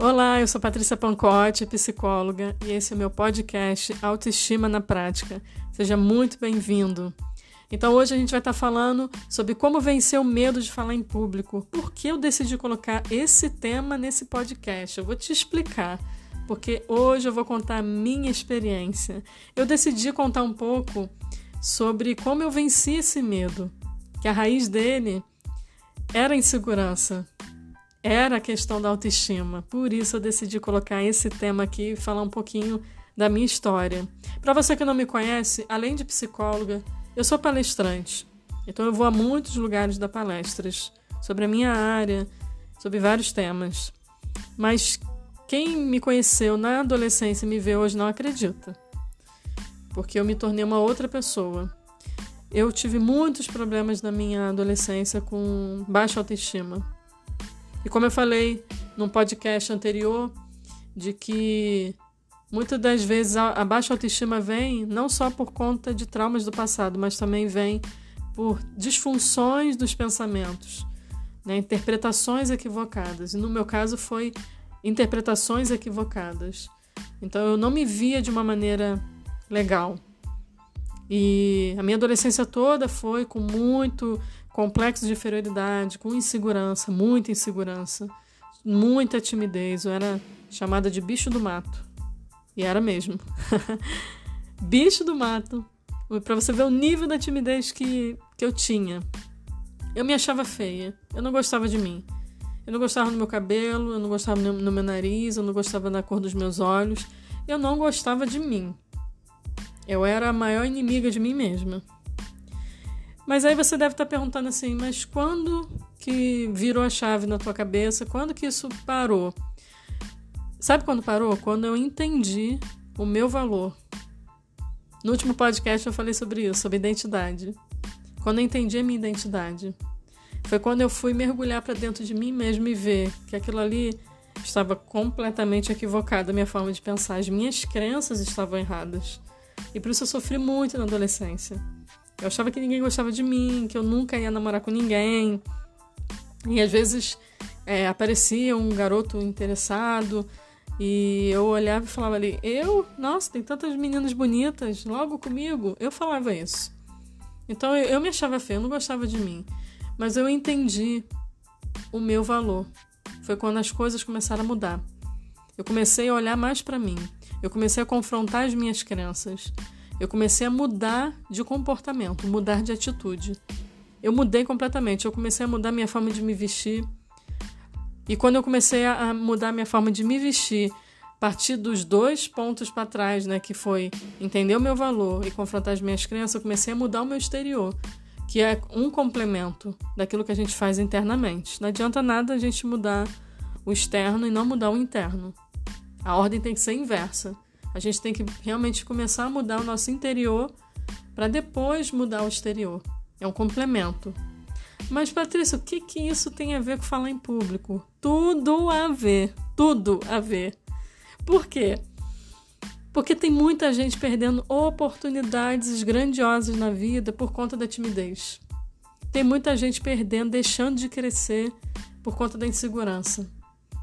Olá, eu sou Patrícia Pancotti, psicóloga, e esse é o meu podcast Autoestima na Prática. Seja muito bem-vindo. Então, hoje a gente vai estar falando sobre como vencer o medo de falar em público. Por que eu decidi colocar esse tema nesse podcast? Eu vou te explicar, porque hoje eu vou contar a minha experiência. Eu decidi contar um pouco sobre como eu venci esse medo, que a raiz dele era a insegurança era a questão da autoestima. Por isso eu decidi colocar esse tema aqui e falar um pouquinho da minha história. Para você que não me conhece, além de psicóloga, eu sou palestrante. Então eu vou a muitos lugares dar palestras sobre a minha área, sobre vários temas. Mas quem me conheceu na adolescência e me vê hoje não acredita. Porque eu me tornei uma outra pessoa. Eu tive muitos problemas na minha adolescência com baixa autoestima e como eu falei num podcast anterior, de que muitas das vezes a baixa autoestima vem não só por conta de traumas do passado, mas também vem por disfunções dos pensamentos, né? interpretações equivocadas. E no meu caso foi interpretações equivocadas. Então eu não me via de uma maneira legal. E a minha adolescência toda foi com muito complexo de inferioridade, com insegurança, muita insegurança, muita timidez. Eu era chamada de bicho do mato. E era mesmo. bicho do mato. Para você ver o nível da timidez que, que eu tinha. Eu me achava feia. Eu não gostava de mim. Eu não gostava do meu cabelo, eu não gostava no meu nariz, eu não gostava da cor dos meus olhos. Eu não gostava de mim. Eu era a maior inimiga de mim mesma. Mas aí você deve estar perguntando assim, mas quando que virou a chave na tua cabeça? Quando que isso parou? Sabe quando parou? Quando eu entendi o meu valor. No último podcast eu falei sobre isso, sobre identidade. Quando eu entendi a minha identidade. Foi quando eu fui mergulhar para dentro de mim mesmo e ver que aquilo ali estava completamente equivocado, a minha forma de pensar. As minhas crenças estavam erradas. E por isso eu sofri muito na adolescência. Eu achava que ninguém gostava de mim, que eu nunca ia namorar com ninguém. E às vezes é, aparecia um garoto interessado e eu olhava e falava ali: Eu? Nossa, tem tantas meninas bonitas, logo comigo. Eu falava isso. Então eu, eu me achava feia, eu não gostava de mim. Mas eu entendi o meu valor. Foi quando as coisas começaram a mudar. Eu comecei a olhar mais para mim. Eu comecei a confrontar as minhas crenças. Eu comecei a mudar de comportamento, mudar de atitude. Eu mudei completamente. Eu comecei a mudar minha forma de me vestir. E quando eu comecei a mudar minha forma de me vestir, a partir dos dois pontos para trás, né, que foi entender o meu valor e confrontar as minhas crenças, eu comecei a mudar o meu exterior, que é um complemento daquilo que a gente faz internamente. Não adianta nada a gente mudar o externo e não mudar o interno. A ordem tem que ser inversa. A gente tem que realmente começar a mudar o nosso interior para depois mudar o exterior. É um complemento. Mas, Patrícia, o que, que isso tem a ver com falar em público? Tudo a ver. Tudo a ver. Por quê? Porque tem muita gente perdendo oportunidades grandiosas na vida por conta da timidez. Tem muita gente perdendo, deixando de crescer por conta da insegurança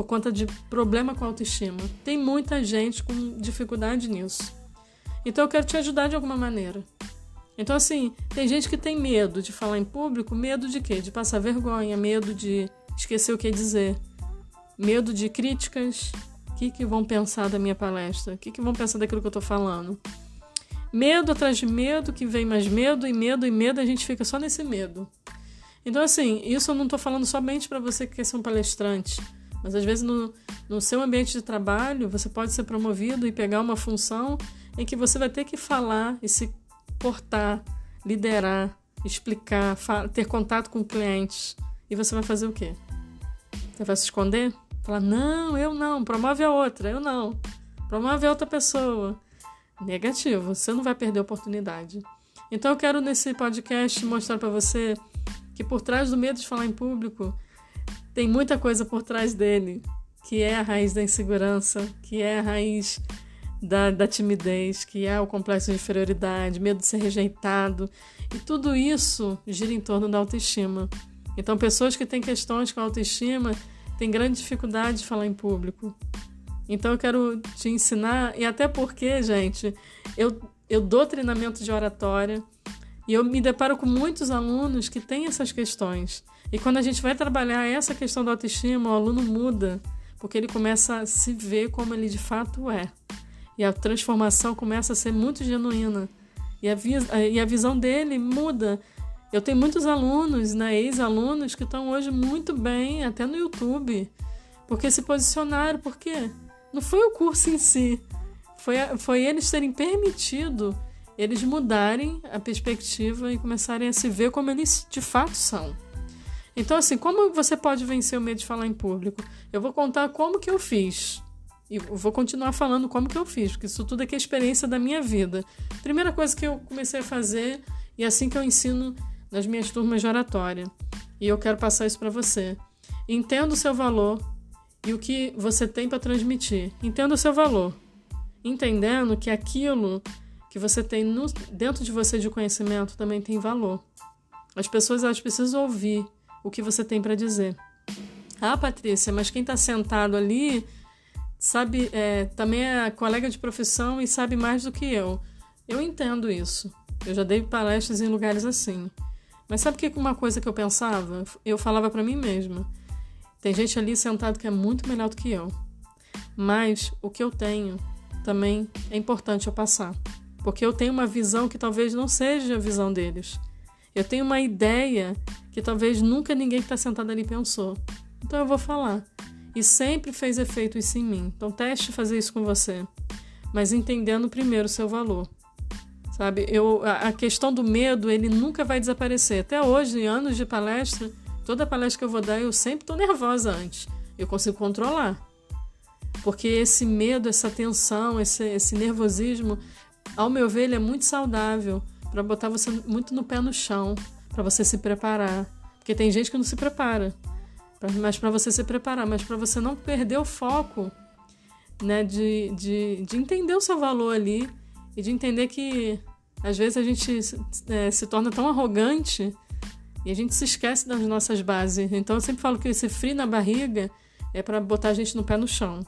por conta de problema com autoestima. Tem muita gente com dificuldade nisso. Então eu quero te ajudar de alguma maneira. Então, assim, tem gente que tem medo de falar em público, medo de quê? De passar vergonha, medo de esquecer o que dizer, medo de críticas. O que, que vão pensar da minha palestra? O que, que vão pensar daquilo que eu estou falando? Medo atrás de medo, que vem mais medo e medo e medo, a gente fica só nesse medo. Então, assim, isso eu não estou falando somente para você que quer ser um palestrante. Mas às vezes no, no seu ambiente de trabalho você pode ser promovido e pegar uma função em que você vai ter que falar e se portar, liderar, explicar, ter contato com clientes. E você vai fazer o quê? Você vai se esconder? Falar, não, eu não, promove a outra, eu não. Promove a outra pessoa. Negativo, você não vai perder a oportunidade. Então eu quero nesse podcast mostrar para você que por trás do medo de falar em público tem muita coisa por trás dele, que é a raiz da insegurança, que é a raiz da, da timidez, que é o complexo de inferioridade, medo de ser rejeitado. E tudo isso gira em torno da autoestima. Então, pessoas que têm questões com a autoestima tem grande dificuldade de falar em público. Então eu quero te ensinar, e até porque, gente, eu, eu dou treinamento de oratória e eu me deparo com muitos alunos que têm essas questões. E quando a gente vai trabalhar essa questão da autoestima, o aluno muda, porque ele começa a se ver como ele de fato é. E a transformação começa a ser muito genuína. E a, e a visão dele muda. Eu tenho muitos alunos, né, ex-alunos, que estão hoje muito bem, até no YouTube, porque se posicionaram. Por quê? Não foi o curso em si, foi, foi eles terem permitido eles mudarem a perspectiva e começarem a se ver como eles de fato são. Então, assim, como você pode vencer o medo de falar em público? Eu vou contar como que eu fiz. E vou continuar falando como que eu fiz, porque isso tudo aqui é experiência da minha vida. Primeira coisa que eu comecei a fazer, e é assim que eu ensino nas minhas turmas de oratória. E eu quero passar isso para você. Entenda o seu valor e o que você tem para transmitir. Entenda o seu valor. Entendendo que aquilo que você tem no, dentro de você de conhecimento também tem valor. As pessoas elas precisam ouvir o que você tem para dizer. Ah, Patrícia, mas quem está sentado ali sabe, é, também é colega de profissão e sabe mais do que eu. Eu entendo isso. Eu já dei palestras em lugares assim. Mas sabe que uma coisa que eu pensava? Eu falava para mim mesma. Tem gente ali sentado que é muito melhor do que eu. Mas o que eu tenho também é importante eu passar. Porque eu tenho uma visão que talvez não seja a visão deles. Eu tenho uma ideia que talvez nunca ninguém que está sentado ali pensou. Então eu vou falar. E sempre fez efeito isso em mim. Então teste fazer isso com você. Mas entendendo primeiro o seu valor. Sabe, eu, a questão do medo, ele nunca vai desaparecer. Até hoje, em anos de palestra, toda palestra que eu vou dar, eu sempre estou nervosa antes. Eu consigo controlar. Porque esse medo, essa tensão, esse, esse nervosismo, ao meu ver, ele é muito saudável para botar você muito no pé no chão, para você se preparar. Porque tem gente que não se prepara. Mas para você se preparar, mas para você não perder o foco, né, de, de, de entender o seu valor ali e de entender que às vezes a gente é, se torna tão arrogante e a gente se esquece das nossas bases. Então eu sempre falo que esse frio na barriga é para botar a gente no pé no chão.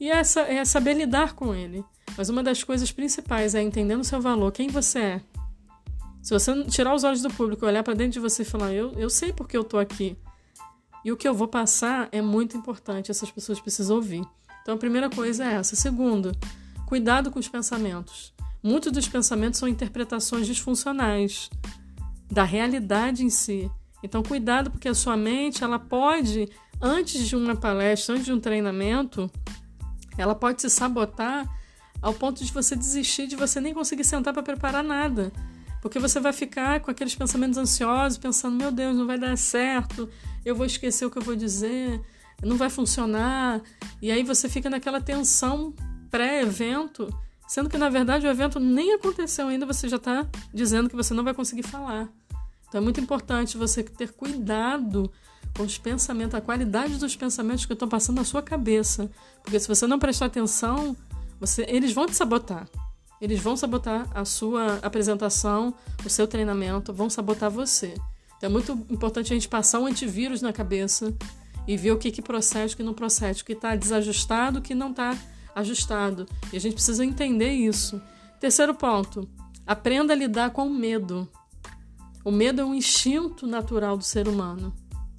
E é, essa, é saber lidar com ele. Mas uma das coisas principais é entendendo o seu valor, quem você é. Se você tirar os olhos do público, olhar para dentro de você e falar, eu, eu sei porque eu tô aqui. E o que eu vou passar é muito importante, essas pessoas precisam ouvir. Então a primeira coisa é essa. Segundo, cuidado com os pensamentos. Muitos dos pensamentos são interpretações disfuncionais da realidade em si. Então cuidado porque a sua mente, ela pode antes de uma palestra, antes de um treinamento, ela pode se sabotar ao ponto de você desistir de você nem conseguir sentar para preparar nada. Porque você vai ficar com aqueles pensamentos ansiosos, pensando: meu Deus, não vai dar certo, eu vou esquecer o que eu vou dizer, não vai funcionar. E aí você fica naquela tensão pré-evento, sendo que na verdade o evento nem aconteceu ainda, você já está dizendo que você não vai conseguir falar. Então é muito importante você ter cuidado com os pensamentos, a qualidade dos pensamentos que estão passando na sua cabeça. Porque se você não prestar atenção, você, eles vão te sabotar. Eles vão sabotar a sua apresentação, o seu treinamento, vão sabotar você. Então é muito importante a gente passar um antivírus na cabeça e ver o que, que procede, o que não procede, o que está desajustado, o que não está ajustado. E a gente precisa entender isso. Terceiro ponto: aprenda a lidar com o medo. O medo é um instinto natural do ser humano.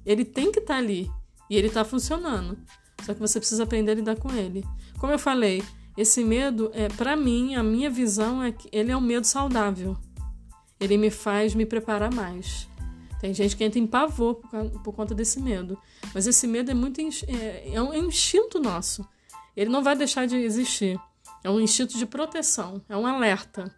Ele tem que estar tá ali e ele está funcionando. Só que você precisa aprender a lidar com ele. Como eu falei, esse medo, é, para mim, a minha visão é que ele é um medo saudável. Ele me faz me preparar mais. Tem gente que entra em pavor por, por conta desse medo. Mas esse medo é muito é, é, um, é um instinto nosso. Ele não vai deixar de existir. É um instinto de proteção, é um alerta.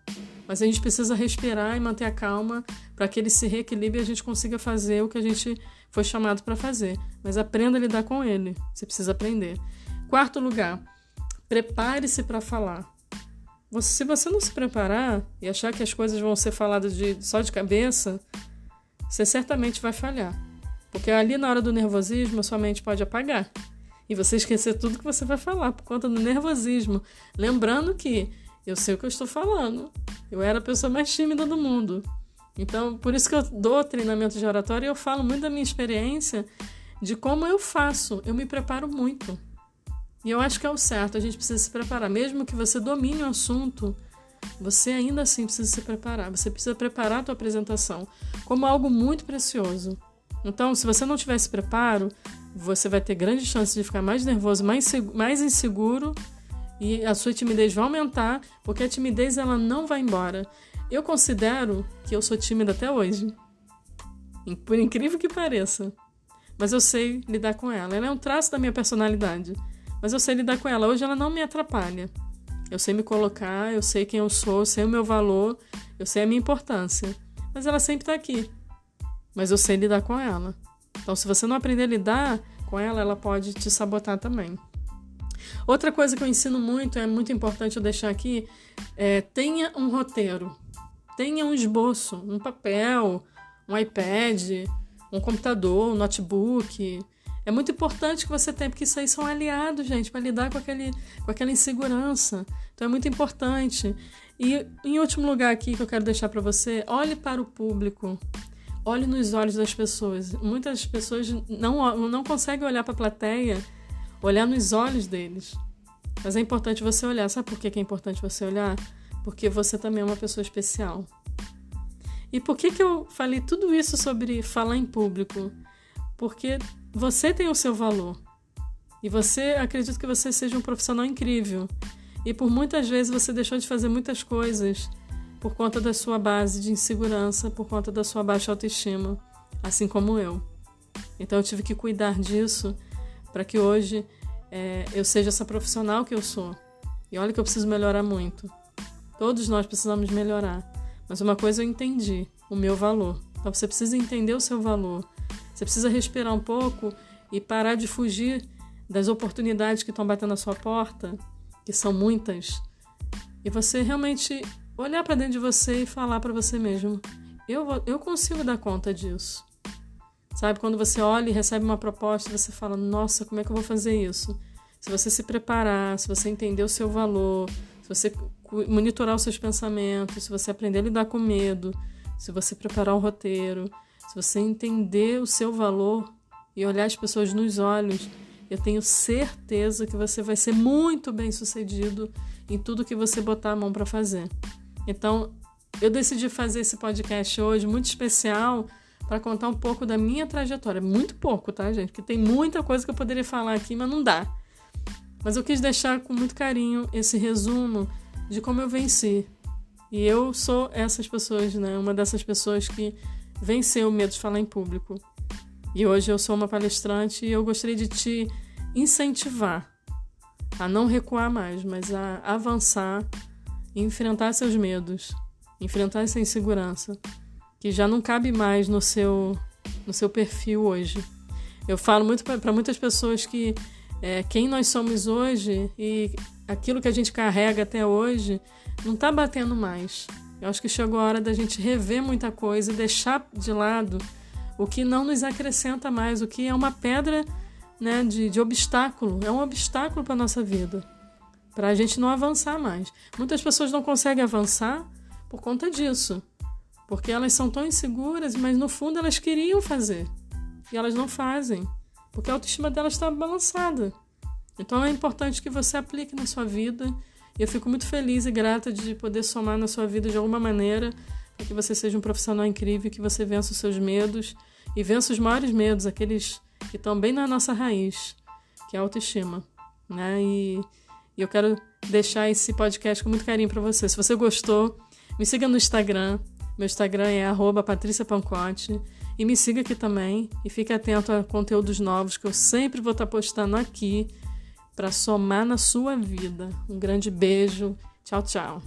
Mas a gente precisa respirar e manter a calma para que ele se reequilibre e a gente consiga fazer o que a gente foi chamado para fazer. Mas aprenda a lidar com ele. Você precisa aprender. Quarto lugar, Prepare-se para falar. Você, se você não se preparar e achar que as coisas vão ser faladas de, só de cabeça, você certamente vai falhar. Porque ali na hora do nervosismo, a sua mente pode apagar. E você esquecer tudo que você vai falar por conta do nervosismo. Lembrando que eu sei o que eu estou falando. Eu era a pessoa mais tímida do mundo. Então, por isso que eu dou treinamento de oratória e eu falo muito da minha experiência de como eu faço. Eu me preparo muito. E eu acho que é o certo, a gente precisa se preparar. Mesmo que você domine o assunto, você ainda assim precisa se preparar. Você precisa preparar a tua apresentação como algo muito precioso. Então, se você não tiver esse preparo, você vai ter grande chance de ficar mais nervoso, mais, mais inseguro e a sua timidez vai aumentar, porque a timidez ela não vai embora. Eu considero que eu sou tímida até hoje. Por incrível que pareça. Mas eu sei lidar com ela. Ela é um traço da minha personalidade. Mas eu sei lidar com ela. Hoje ela não me atrapalha. Eu sei me colocar, eu sei quem eu sou, eu sei o meu valor, eu sei a minha importância. Mas ela sempre está aqui. Mas eu sei lidar com ela. Então, se você não aprender a lidar com ela, ela pode te sabotar também. Outra coisa que eu ensino muito, é muito importante eu deixar aqui, é tenha um roteiro, tenha um esboço, um papel, um iPad, um computador, um notebook. É muito importante que você tenha, porque isso aí são aliados, gente, para lidar com, aquele, com aquela insegurança. Então é muito importante. E em último lugar aqui que eu quero deixar para você, olhe para o público. Olhe nos olhos das pessoas. Muitas pessoas não, não conseguem olhar para a plateia, olhar nos olhos deles. Mas é importante você olhar. Sabe por que é importante você olhar? Porque você também é uma pessoa especial. E por que, que eu falei tudo isso sobre falar em público? Porque você tem o seu valor. E você, acredito que você seja um profissional incrível. E por muitas vezes você deixou de fazer muitas coisas por conta da sua base de insegurança, por conta da sua baixa autoestima, assim como eu. Então eu tive que cuidar disso para que hoje é, eu seja essa profissional que eu sou. E olha que eu preciso melhorar muito. Todos nós precisamos melhorar. Mas uma coisa eu entendi: o meu valor. Então você precisa entender o seu valor. Você precisa respirar um pouco e parar de fugir das oportunidades que estão batendo na sua porta, que são muitas, e você realmente olhar para dentro de você e falar para você mesmo: eu, eu consigo dar conta disso. Sabe, quando você olha e recebe uma proposta, você fala: nossa, como é que eu vou fazer isso? Se você se preparar, se você entender o seu valor, se você monitorar os seus pensamentos, se você aprender a lidar com medo, se você preparar um roteiro, se você entender o seu valor e olhar as pessoas nos olhos, eu tenho certeza que você vai ser muito bem sucedido em tudo que você botar a mão para fazer. Então, eu decidi fazer esse podcast hoje muito especial para contar um pouco da minha trajetória. Muito pouco, tá, gente? Porque tem muita coisa que eu poderia falar aqui, mas não dá. Mas eu quis deixar com muito carinho esse resumo de como eu venci. E eu sou essas pessoas, né? Uma dessas pessoas que venceu o medo de falar em público. E hoje eu sou uma palestrante e eu gostaria de te incentivar a não recuar mais, mas a avançar e enfrentar seus medos, enfrentar essa insegurança que já não cabe mais no seu no seu perfil hoje. Eu falo muito para muitas pessoas que é, quem nós somos hoje e aquilo que a gente carrega até hoje não está batendo mais. Eu acho que chegou a hora da gente rever muita coisa e deixar de lado o que não nos acrescenta mais, o que é uma pedra né, de, de obstáculo, é um obstáculo para a nossa vida, para a gente não avançar mais. Muitas pessoas não conseguem avançar por conta disso, porque elas são tão inseguras, mas no fundo elas queriam fazer e elas não fazem, porque a autoestima delas está balançada. Então é importante que você aplique na sua vida e eu fico muito feliz e grata de poder somar na sua vida de alguma maneira para que você seja um profissional incrível, que você vença os seus medos e vença os maiores medos, aqueles que estão bem na nossa raiz, que é a autoestima. Né? E, e eu quero deixar esse podcast com muito carinho para você. Se você gostou, me siga no Instagram. Meu Instagram é patriciapancote. E me siga aqui também. E fique atento a conteúdos novos que eu sempre vou estar postando aqui para somar na sua vida. Um grande beijo. Tchau, tchau.